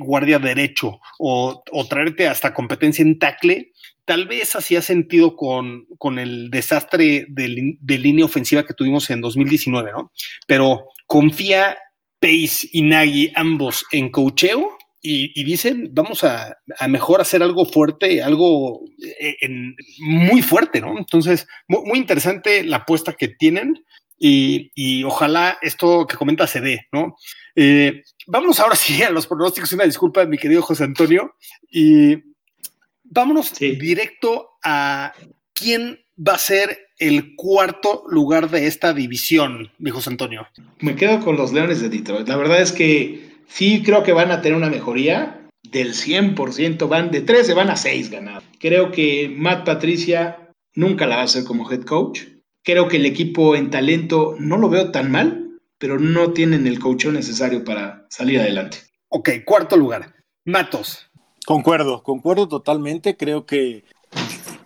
guardia derecho o, o, traerte hasta competencia en tackle, tal vez hacía sentido con, con el desastre de, de, línea ofensiva que tuvimos en 2019, ¿no? Pero confía Pace y Nagy ambos en cocheo y, y, dicen, vamos a, a, mejor hacer algo fuerte, algo eh, en, muy fuerte, ¿no? Entonces, muy, muy, interesante la apuesta que tienen y, ojalá esto que comenta se dé, ¿no? Eh, vámonos ahora sí a los pronósticos. Una disculpa, mi querido José Antonio. Y vámonos directo a quién va a ser el cuarto lugar de esta división, mi José Antonio. Me quedo con los Leones de Detroit. La verdad es que sí creo que van a tener una mejoría del 100%. Van de 13, van a 6 ganados. Creo que Matt Patricia nunca la va a hacer como head coach Creo que el equipo en talento no lo veo tan mal, pero no tienen el coach necesario para salir adelante. Ok, cuarto lugar. Matos. Concuerdo, concuerdo totalmente. Creo que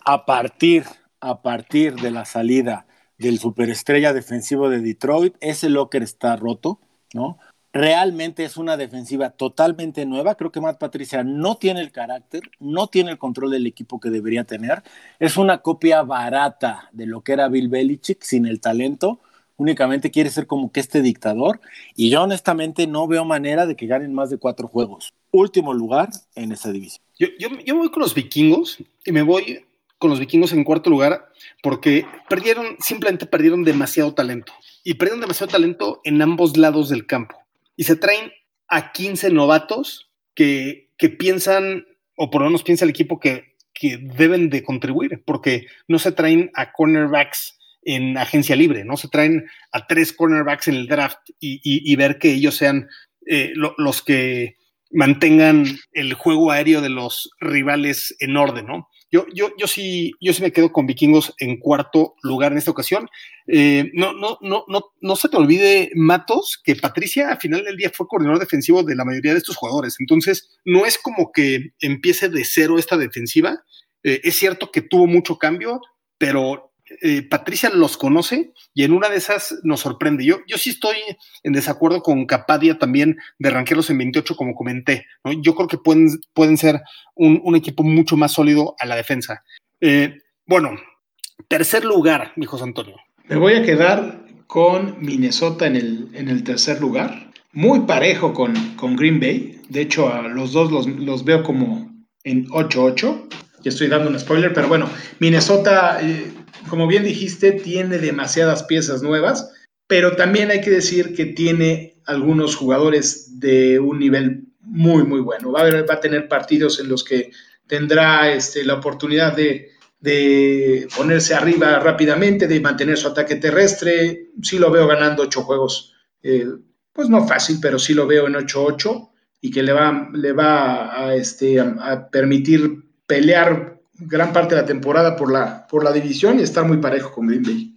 a partir, a partir de la salida del superestrella defensivo de Detroit, ese locker está roto, ¿no? Realmente es una defensiva totalmente nueva. Creo que Matt Patricia no tiene el carácter, no tiene el control del equipo que debería tener. Es una copia barata de lo que era Bill Belichick sin el talento. Únicamente quiere ser como que este dictador. Y yo honestamente no veo manera de que ganen más de cuatro juegos. Último lugar en esa división. Yo, yo, yo voy con los vikingos y me voy con los vikingos en cuarto lugar porque perdieron, simplemente perdieron demasiado talento. Y perdieron demasiado talento en ambos lados del campo y se traen a 15 novatos que, que piensan, o por lo menos piensa el equipo que, que deben de contribuir, porque no se traen a cornerbacks en agencia libre, ¿no? Se traen a tres cornerbacks en el draft y, y, ver que ellos sean eh, los que mantengan el juego aéreo de los rivales en orden, ¿no? Yo, yo, yo, sí, yo sí me quedo con Vikingos en cuarto lugar en esta ocasión. Eh, no, no, no, no, no se te olvide, Matos, que Patricia al final del día fue coordinador defensivo de la mayoría de estos jugadores. Entonces, no es como que empiece de cero esta defensiva. Eh, es cierto que tuvo mucho cambio, pero eh, Patricia los conoce y en una de esas nos sorprende. Yo, yo sí estoy en desacuerdo con Capadia también de ranquearlos en 28, como comenté. Yo creo que pueden, pueden ser un, equipo mucho más sólido a la defensa. Eh, bueno, tercer lugar, mi José Antonio. Me voy a quedar con Minnesota en el, en el tercer lugar. Muy parejo con, con Green Bay. De hecho, a los dos los, los veo como en 8-8. Ya estoy dando un spoiler, pero bueno, Minnesota eh, como bien dijiste, tiene demasiadas piezas nuevas, pero también hay que decir que tiene algunos jugadores de un nivel muy, muy bueno. Va a, tener partidos en los que tendrá este, la oportunidad de, ponerse arriba rápidamente, de mantener su ataque terrestre. Sí lo veo ganando ocho juegos, eh, pues no fácil, pero sí lo veo en 8-8 y que le va, le va a, este, a permitir pelear gran parte de la temporada por la, por la división y estar muy parejo con Green Bay.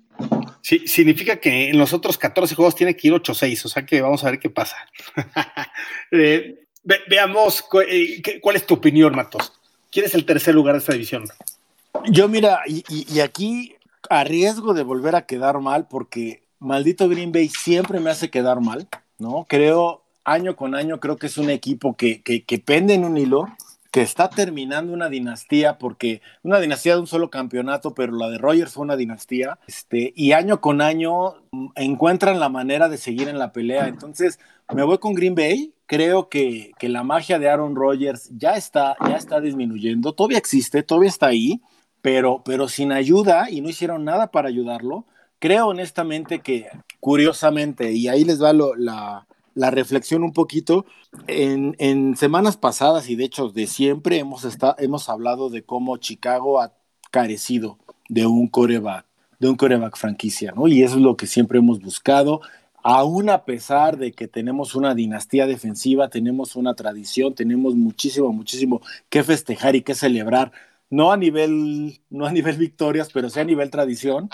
Sí, significa que en los otros 14 juegos tiene que ir 8-6, o sea que vamos a ver qué pasa. Eh, veamos eh, cuál es tu opinión, Matos. ¿Quién es el tercer lugar de esta división? Yo, mira, y, y, aquí a riesgo de volver a quedar mal, porque maldito Green Bay siempre me hace quedar mal, ¿no? Creo, año con año, creo que es un equipo que, que, que pende en un hilo, que está terminando una dinastía, porque una dinastía de un solo campeonato, pero la de Rogers fue una dinastía, este, y año con año mm, encuentran la manera de seguir en la pelea. Entonces, me voy con Green Bay. Creo que, que la magia de Aaron Rodgers ya está, ya está disminuyendo. Todavía existe, todavía está ahí, pero, pero sin ayuda y no hicieron nada para ayudarlo. Creo honestamente que, curiosamente, y ahí les va lo, la, la reflexión un poquito. En, semanas pasadas y de hecho de siempre hemos, hemos hablado de cómo Chicago ha carecido de un coreback, de un coreback franquicia, ¿no? Y eso es lo que siempre hemos buscado. Aún a pesar de que tenemos una dinastía defensiva, tenemos una tradición, tenemos muchísimo, muchísimo que festejar y que celebrar, no a nivel, no a nivel victorias, pero sí a nivel tradición.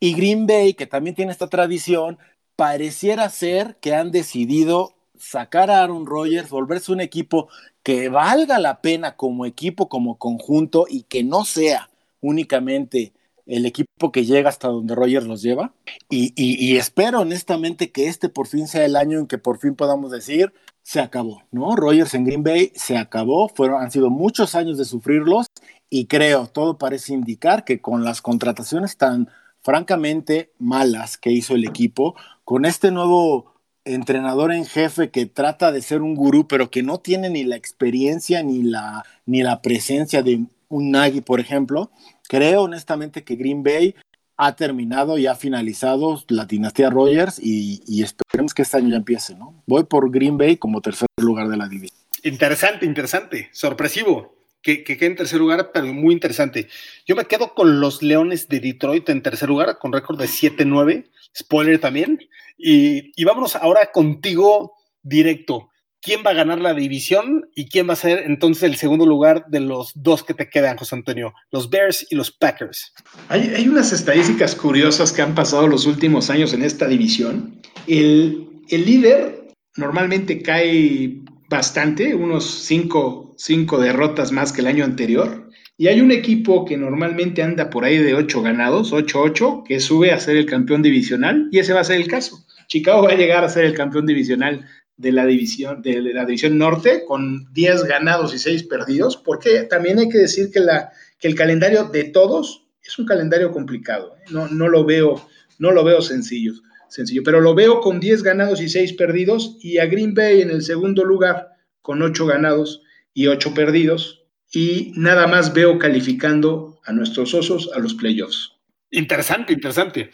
Y Green Bay, que también tiene esta tradición, pareciera ser que han decidido sacar a Aaron Rodgers, volverse un equipo que valga la pena como equipo, como conjunto y que no sea únicamente el equipo que llega hasta donde Rodgers los lleva. Y, espero honestamente que este por fin sea el año en que por fin podamos decir, se acabó, ¿no? Rodgers en Green Bay se acabó, fueron, han sido muchos años de sufrirlos y creo, todo parece indicar que con las contrataciones tan francamente malas que hizo el equipo, con este nuevo entrenador en jefe que trata de ser un gurú, pero que no tiene ni la experiencia ni la, ni la presencia de un Nagy, por ejemplo, creo honestamente que Green Bay ha terminado y ha finalizado la dinastía Rogers y, esperemos que este año ya empiece, ¿no? Voy por Green Bay como tercer lugar de la división. Interesante, interesante, sorpresivo. Que, que quede en tercer lugar, pero muy interesante. Yo me quedo con los Leones de Detroit en tercer lugar, con récord de 7-9, spoiler también. Y, y vámonos ahora contigo directo quién va a ganar la división y quién va a ser entonces el segundo lugar de los dos que te quedan, José Antonio, los Bears y los Packers. Hay, unas estadísticas curiosas que han pasado los últimos años en esta división. El, líder normalmente cae bastante, unos cinco, cinco derrotas más que el año anterior. Y hay un equipo que normalmente anda por ahí de ocho ganados, 8-8, que sube a ser el campeón divisional, y ese va a ser el caso. Chicago va a llegar a ser el campeón divisional de la división, de la división norte con 10 ganados y 6 perdidos, porque también hay que decir que, la, que el calendario de todos es un calendario complicado. ¿eh? No, no, lo veo, no lo veo sencillo, sencillo, pero lo veo con 10 ganados y 6 perdidos y a Green Bay en el segundo lugar con 8 ganados y 8 perdidos y nada más veo calificando a nuestros osos a los playoffs. Interesante, interesante.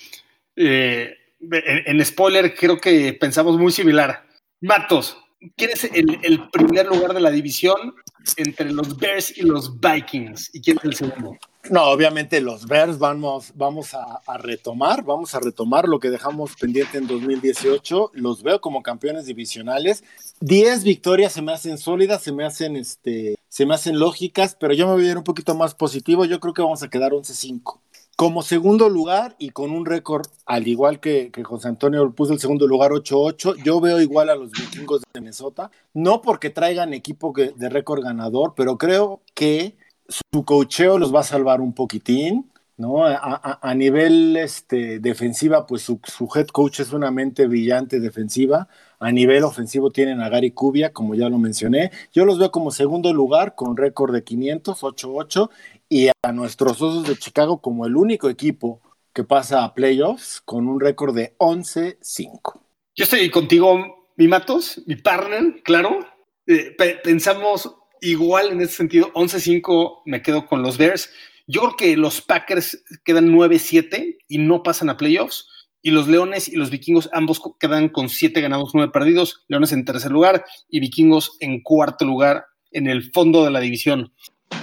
Eh, en, en, spoiler creo que pensamos muy similar. Matos, ¿quién es el, primer lugar de la división entre los Bears y los Vikings? ¿Y quién es el segundo? No, obviamente los Bears vamos, vamos a, retomar, vamos a retomar lo que dejamos pendiente en 2018. Los veo como campeones divisionales. Diez victorias se me hacen sólidas, se me hacen, este, se me hacen lógicas, pero yo me voy a ir un poquito más positivo. Yo creo que vamos a quedar 11-5. Como segundo lugar y con un récord, al igual que, José Antonio puso el segundo lugar 8-8, yo veo igual a los vikingos de Minnesota, no porque traigan equipo de récord ganador, pero creo que su cocheo los va a salvar un poquitín, ¿no? A, nivel este, defensiva, pues su, su, head coach es una mente brillante defensiva. A nivel ofensivo tienen a Gary Cubia, como ya lo mencioné. Yo los veo como segundo lugar con récord de 500, 8-8 y a nuestros Osos de Chicago como el único equipo que pasa a playoffs con un récord de 11-5. Yo estoy contigo, mi Matos, mi partner, claro. Eh, pensamos igual en ese sentido, 11-5 me quedo con los Bears. Yo creo que los Packers quedan 9-7 y no pasan a playoffs. Y los Leones y los Vikingos ambos quedan con 7 ganados, 9 perdidos. Leones en tercer lugar y Vikingos en cuarto lugar en el fondo de la división.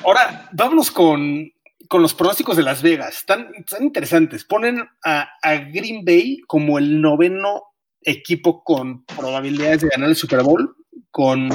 Ahora, vámonos con, los pronósticos de Las Vegas. Están, interesantes. Ponen a, Green Bay como el noveno equipo con probabilidades de ganar el Super Bowl, con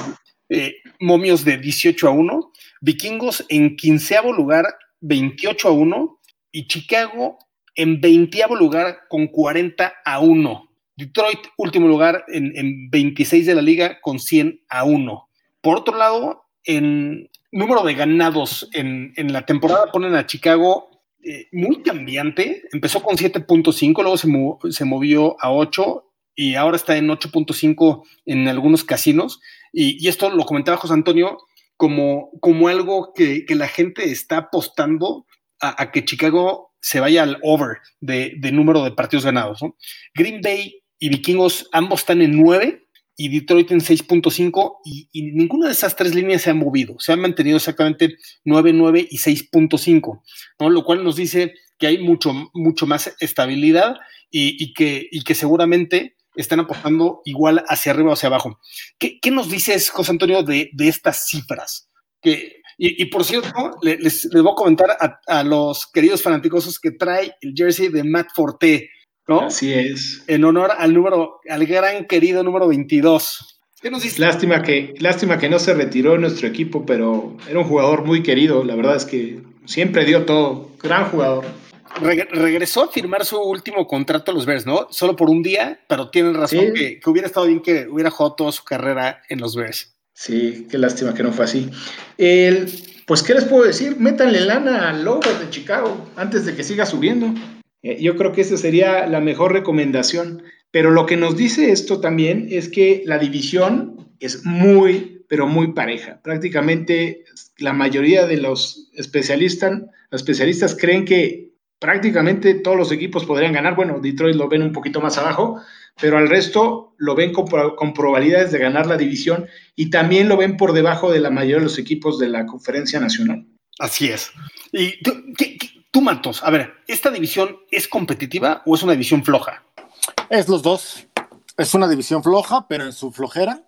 eh, momios de 18 a 1. Vikingos en quinceavo lugar, 28 a 1. Y Chicago en veintiavo lugar con 40 a 1. Detroit, último lugar en, en 26 de la liga con 100 a 1. Por otro lado, en, número de ganados en, la temporada ponen a Chicago eh, muy cambiante. Empezó con 7.5, luego se, movió a 8 y ahora está en 8.5 en algunos casinos. Y, esto lo comentaba José Antonio como algo que, la gente está apostando a, que Chicago se vaya al over de, número de partidos ganados. Green Bay y Vikingos ambos están en 9 y Detroit en 6.5 y, ninguna de esas tres líneas se ha movido, se han mantenido exactamente 9, 9 y 6.5, ¿no? lo cual nos dice que hay mucho, mucho más estabilidad y, que, y seguramente están apostando igual hacia arriba o hacia abajo. ¿Qué, nos dices, José Antonio, de, estas cifras? Que, y, por cierto, les, les, voy a comentar a, a los queridos fanáticos que trae el jersey de Matt Forte Así es. En honor al número, al gran querido número 22. ¿Qué nos dice? Lástima que, lástima que no se retiró en nuestro equipo, pero era un jugador muy querido. La verdad es que siempre dio todo. Gran jugador. regresó a firmar su último contrato a los Bears, ¿no? Solo por un día, pero tienen razón que, hubiera estado bien que hubiera jugado toda su carrera en los Bears. Sí, qué lástima que no fue así. El, pues, ¿qué les puedo decir? Métanle lana al Lobo de Chicago antes de que siga subiendo. Eh, yo creo que esa sería la mejor recomendación. Pero lo que nos dice esto también es que la división es muy, pero muy pareja. Prácticamente la mayoría de los especialistas, especialistas creen que prácticamente todos los equipos podrían ganar. Bueno, Detroit lo ven un poquito más abajo, pero al resto lo ven con, probabilidades de ganar la división y también lo ven por debajo de la mayoría de los equipos de la conferencia nacional. Así es. ¿Y qué, Tú, Matos, a ver, ¿esta división es competitiva o es una división floja? Es los dos. Es una división floja, pero en su flojera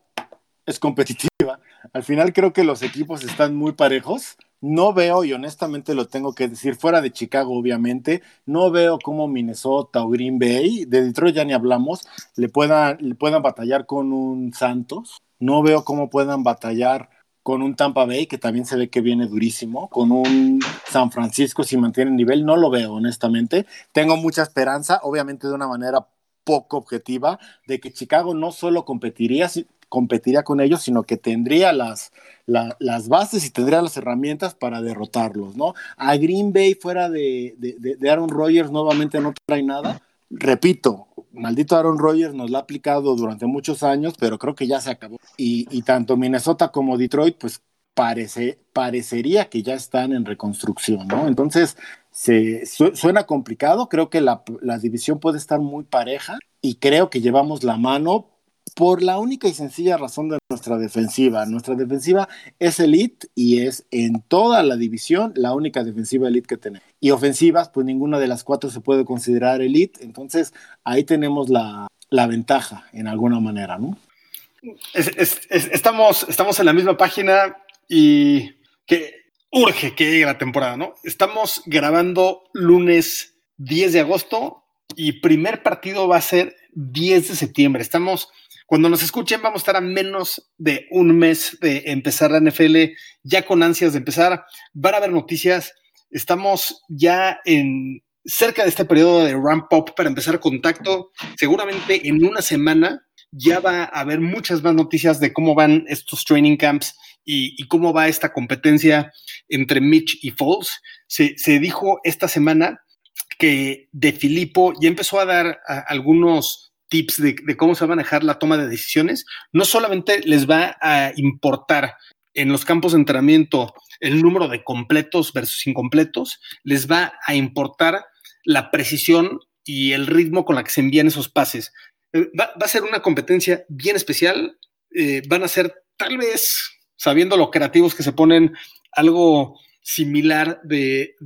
es competitiva. Al final creo que los equipos están muy parejos. No veo, y honestamente lo tengo que decir, fuera de Chicago, obviamente, no veo cómo Minnesota o Green Bay, de Detroit ya ni hablamos, le puedan, le puedan batallar con un Santos. No veo cómo puedan batallar con un Tampa Bay, que también se ve que viene durísimo, con un San Francisco si mantiene el nivel, no lo veo, honestamente. Tengo mucha esperanza, obviamente de una manera poco objetiva, de que Chicago no solo competiría, competiría con ellos, sino que tendría las, las bases y tendría las herramientas para derrotarlos, ¿no? A Green Bay fuera de, de, de Aaron Rodgers nuevamente no trae nada. Repito, maldito Aaron Rodgers nos lo ha aplicado durante muchos años, pero creo que ya se acabó. Y, y tanto Minnesota como Detroit, pues parece, parecería que ya están en reconstrucción, ¿no? Entonces, se, suena complicado, creo que la, la división puede estar muy pareja y creo que llevamos la mano por la única y sencilla razón de nuestra defensiva. Nuestra defensiva es elite y es en toda la división la única defensiva elite que tenemos. Y ofensivas, pues ninguna de las cuatro se puede considerar elite. Entonces ahí tenemos la, la ventaja en alguna manera, ¿no? Es, es, es, estamos, estamos en la misma página y que urge que llegue la temporada, ¿no? Estamos grabando lunes 10 de agosto y primer partido va a ser 10 de septiembre. Estamos cuando nos escuchen, vamos a estar a menos de un mes de empezar la NFL, ya con ansias de empezar. Van a haber noticias. Estamos ya en cerca de este periodo de ramp up para empezar contacto. Seguramente en una semana ya va a haber muchas más noticias de cómo van estos training camps y, cómo va esta competencia entre Mitch y Foles. Se, dijo esta semana que De Filippo ya empezó a dar algunos tips de, cómo se va a manejar la toma de decisiones, no solamente les va a importar en los campos de entrenamiento el número de completos versus incompletos, les va a importar la precisión y el ritmo con la que se envían esos pases. Eh, va, a ser una competencia bien especial, eh, van a ser tal vez, sabiendo lo creativos que se ponen, algo similar de,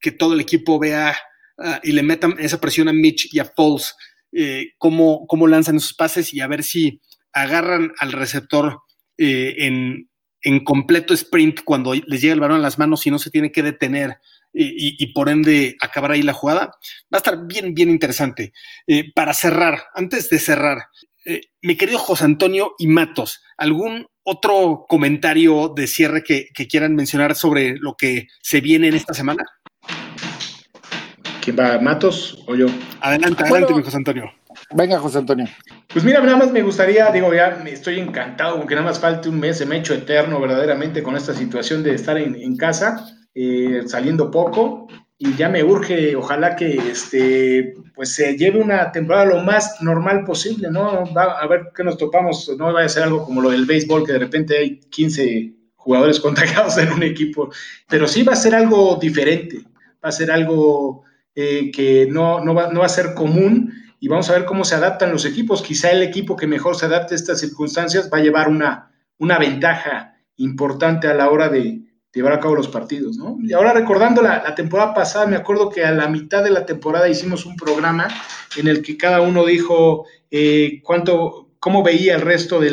que todo el equipo vea uh, y le metan esa presión a Mitch y a Foles eh, cómo, cómo, lanzan esos pases y a ver si agarran al receptor eh, en, en, completo sprint cuando les llega el balón a las manos y no se tiene que detener y, y, por ende acabar ahí la jugada. Va a estar bien, bien interesante. Eh, para cerrar, antes de cerrar, eh, mi querido José Antonio y Matos, ¿algún otro comentario de cierre que, que quieran mencionar sobre lo que se viene en esta semana? ¿Quién va? ¿Matos o yo? Adelante, adelante, bueno, mi José Antonio. Venga, José Antonio. Pues mira, nada más me gustaría, digo, ya me estoy encantado, aunque nada más falte un mes, se me ha hecho eterno verdaderamente con esta situación de estar en, en casa, eh, saliendo poco, y ya me urge, ojalá que este, pues se lleve una temporada lo más normal posible, ¿no? Va, a ver qué nos topamos, no vaya a ser algo como lo del béisbol, que de repente hay 15 jugadores contagiados en un equipo, pero sí va a ser algo diferente, va a ser algo eh, que no, no, va, no va a ser común y vamos a ver cómo se adaptan los equipos. Quizá el equipo que mejor se adapte a estas circunstancias va a llevar una, una ventaja importante a la hora de, llevar a cabo los partidos, ¿no? Y ahora recordando la, temporada pasada, me acuerdo que a la mitad de la temporada hicimos un programa en el que cada uno dijo eh, cuánto, cómo veía el resto de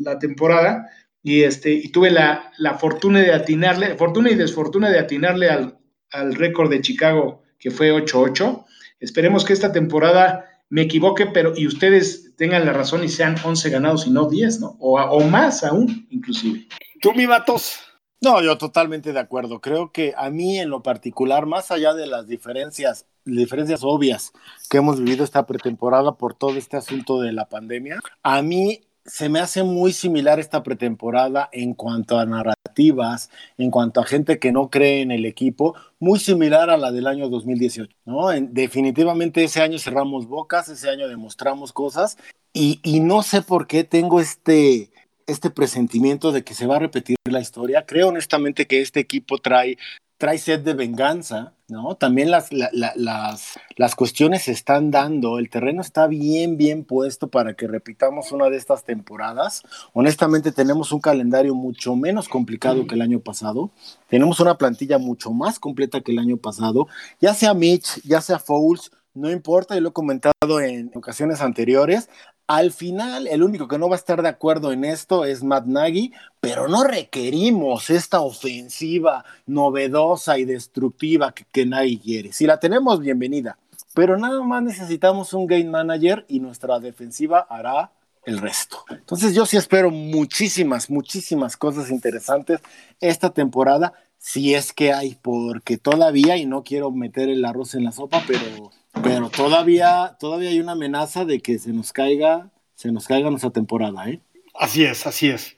la temporada y, este, y tuve la, la, fortuna de atinarle, fortuna y desfortuna de atinarle al, al récord de Chicago que fue 8-8. Esperemos que esta temporada me equivoque, pero y ustedes tengan la razón y sean 11 ganados y no 10, ¿no? O, o más aún, inclusive. ¿Tú, mi Matos? No, yo totalmente de acuerdo. Creo que a mí en lo particular, más allá de las diferencias, diferencias obvias que hemos vivido esta pretemporada por todo este asunto de la pandemia, a mí se me hace muy similar esta pretemporada en cuanto a narrativas, en cuanto a gente que no cree en el equipo, muy similar a la del año 2018, ¿no? En, definitivamente ese año cerramos bocas, ese año demostramos cosas y, y no sé por qué tengo este, este presentimiento de que se va a repetir la historia. Creo honestamente que este equipo trae trae sed de venganza, ¿no? También las, las, las cuestiones se están dando, el terreno está bien, bien puesto para que repitamos una de estas temporadas. Honestamente tenemos un calendario mucho menos complicado que el año pasado, tenemos una plantilla mucho más completa que el año pasado, ya sea Mitch, ya sea Fouls, no importa, y lo he comentado en ocasiones anteriores, al final, el único que no va a estar de acuerdo en esto es Matt Nagy, pero no requerimos esta ofensiva novedosa y destructiva que, que Nagy quiere. Si la tenemos, bienvenida, pero nada más necesitamos un game manager y nuestra defensiva hará el resto. Entonces yo sí espero muchísimas, muchísimas cosas interesantes esta temporada, si es que hay, porque todavía, y no quiero meter el arroz en la sopa, pero pero todavía, todavía hay una amenaza de que se nos caiga, se nos caiga nuestra temporada, ¿eh? Así es, así es.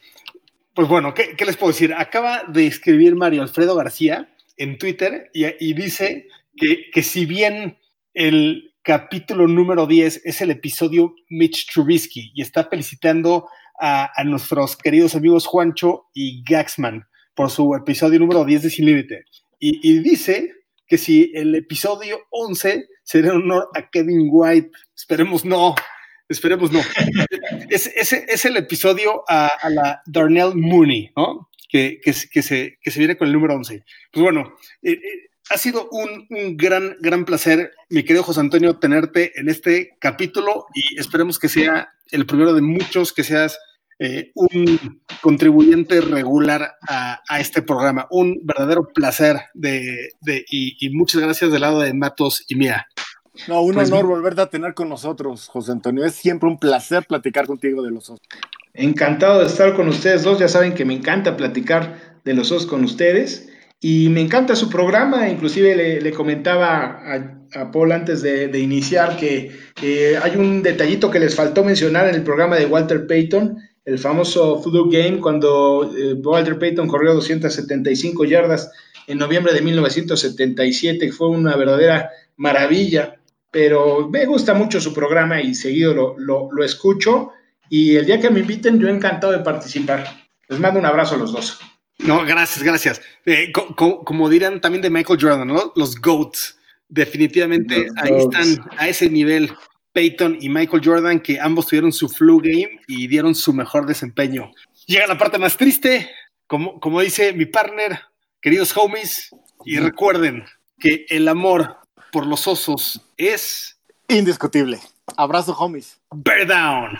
Pues bueno, ¿qué, les puedo decir? Acaba de escribir Mario Alfredo García en Twitter y, dice que, que, si bien el capítulo número 10 es el episodio Mitch Trubisky y está felicitando a, a nuestros queridos amigos Juancho y Gaxman por su episodio número 10 de Sin Límite. Y, y dice que si el episodio 11 sería honor a Kevin White, esperemos no, esperemos no. es, es, el episodio a, la Darnell Mooney, ¿no? Que, que, que, se, que se viene con el número 11. Pues bueno, eh, eh, ha sido un, un, gran, gran placer, mi querido José Antonio, tenerte en este capítulo y esperemos que sea el primero de muchos, que seas eh, un contribuyente regular a, este programa. Un verdadero placer de, y, muchas gracias del lado de Matos y Mía. No, un pues honor volverte a tener con nosotros, José Antonio. Es siempre un placer platicar contigo de los osos. Encantado de estar con ustedes dos. Ya saben que me encanta platicar de los osos con ustedes. Y me encanta su programa, inclusive le, comentaba a, Paul antes de, iniciar que hay un detallito que les faltó mencionar en el programa de Walter Payton, el famoso Football Game, cuando eh, Walter Payton corrió 275 yardas en noviembre de 1977, fue una verdadera maravilla, pero me gusta mucho su programa y seguido lo, lo, escucho y el día que me inviten yo encantado de participar. Les mando un abrazo a los dos. No, gracias, gracias. Eh, como dirán también de Michael Jordan, ¿no? Los GOATs. Definitivamente ahí están a ese nivel. Peyton y Michael Jordan, que ambos tuvieron su flu game y dieron su mejor desempeño. Llega la parte más triste, como, como dice mi partner, queridos homies, y recuerden que el amor por los osos es indiscutible. Abrazo, homies. Bear down.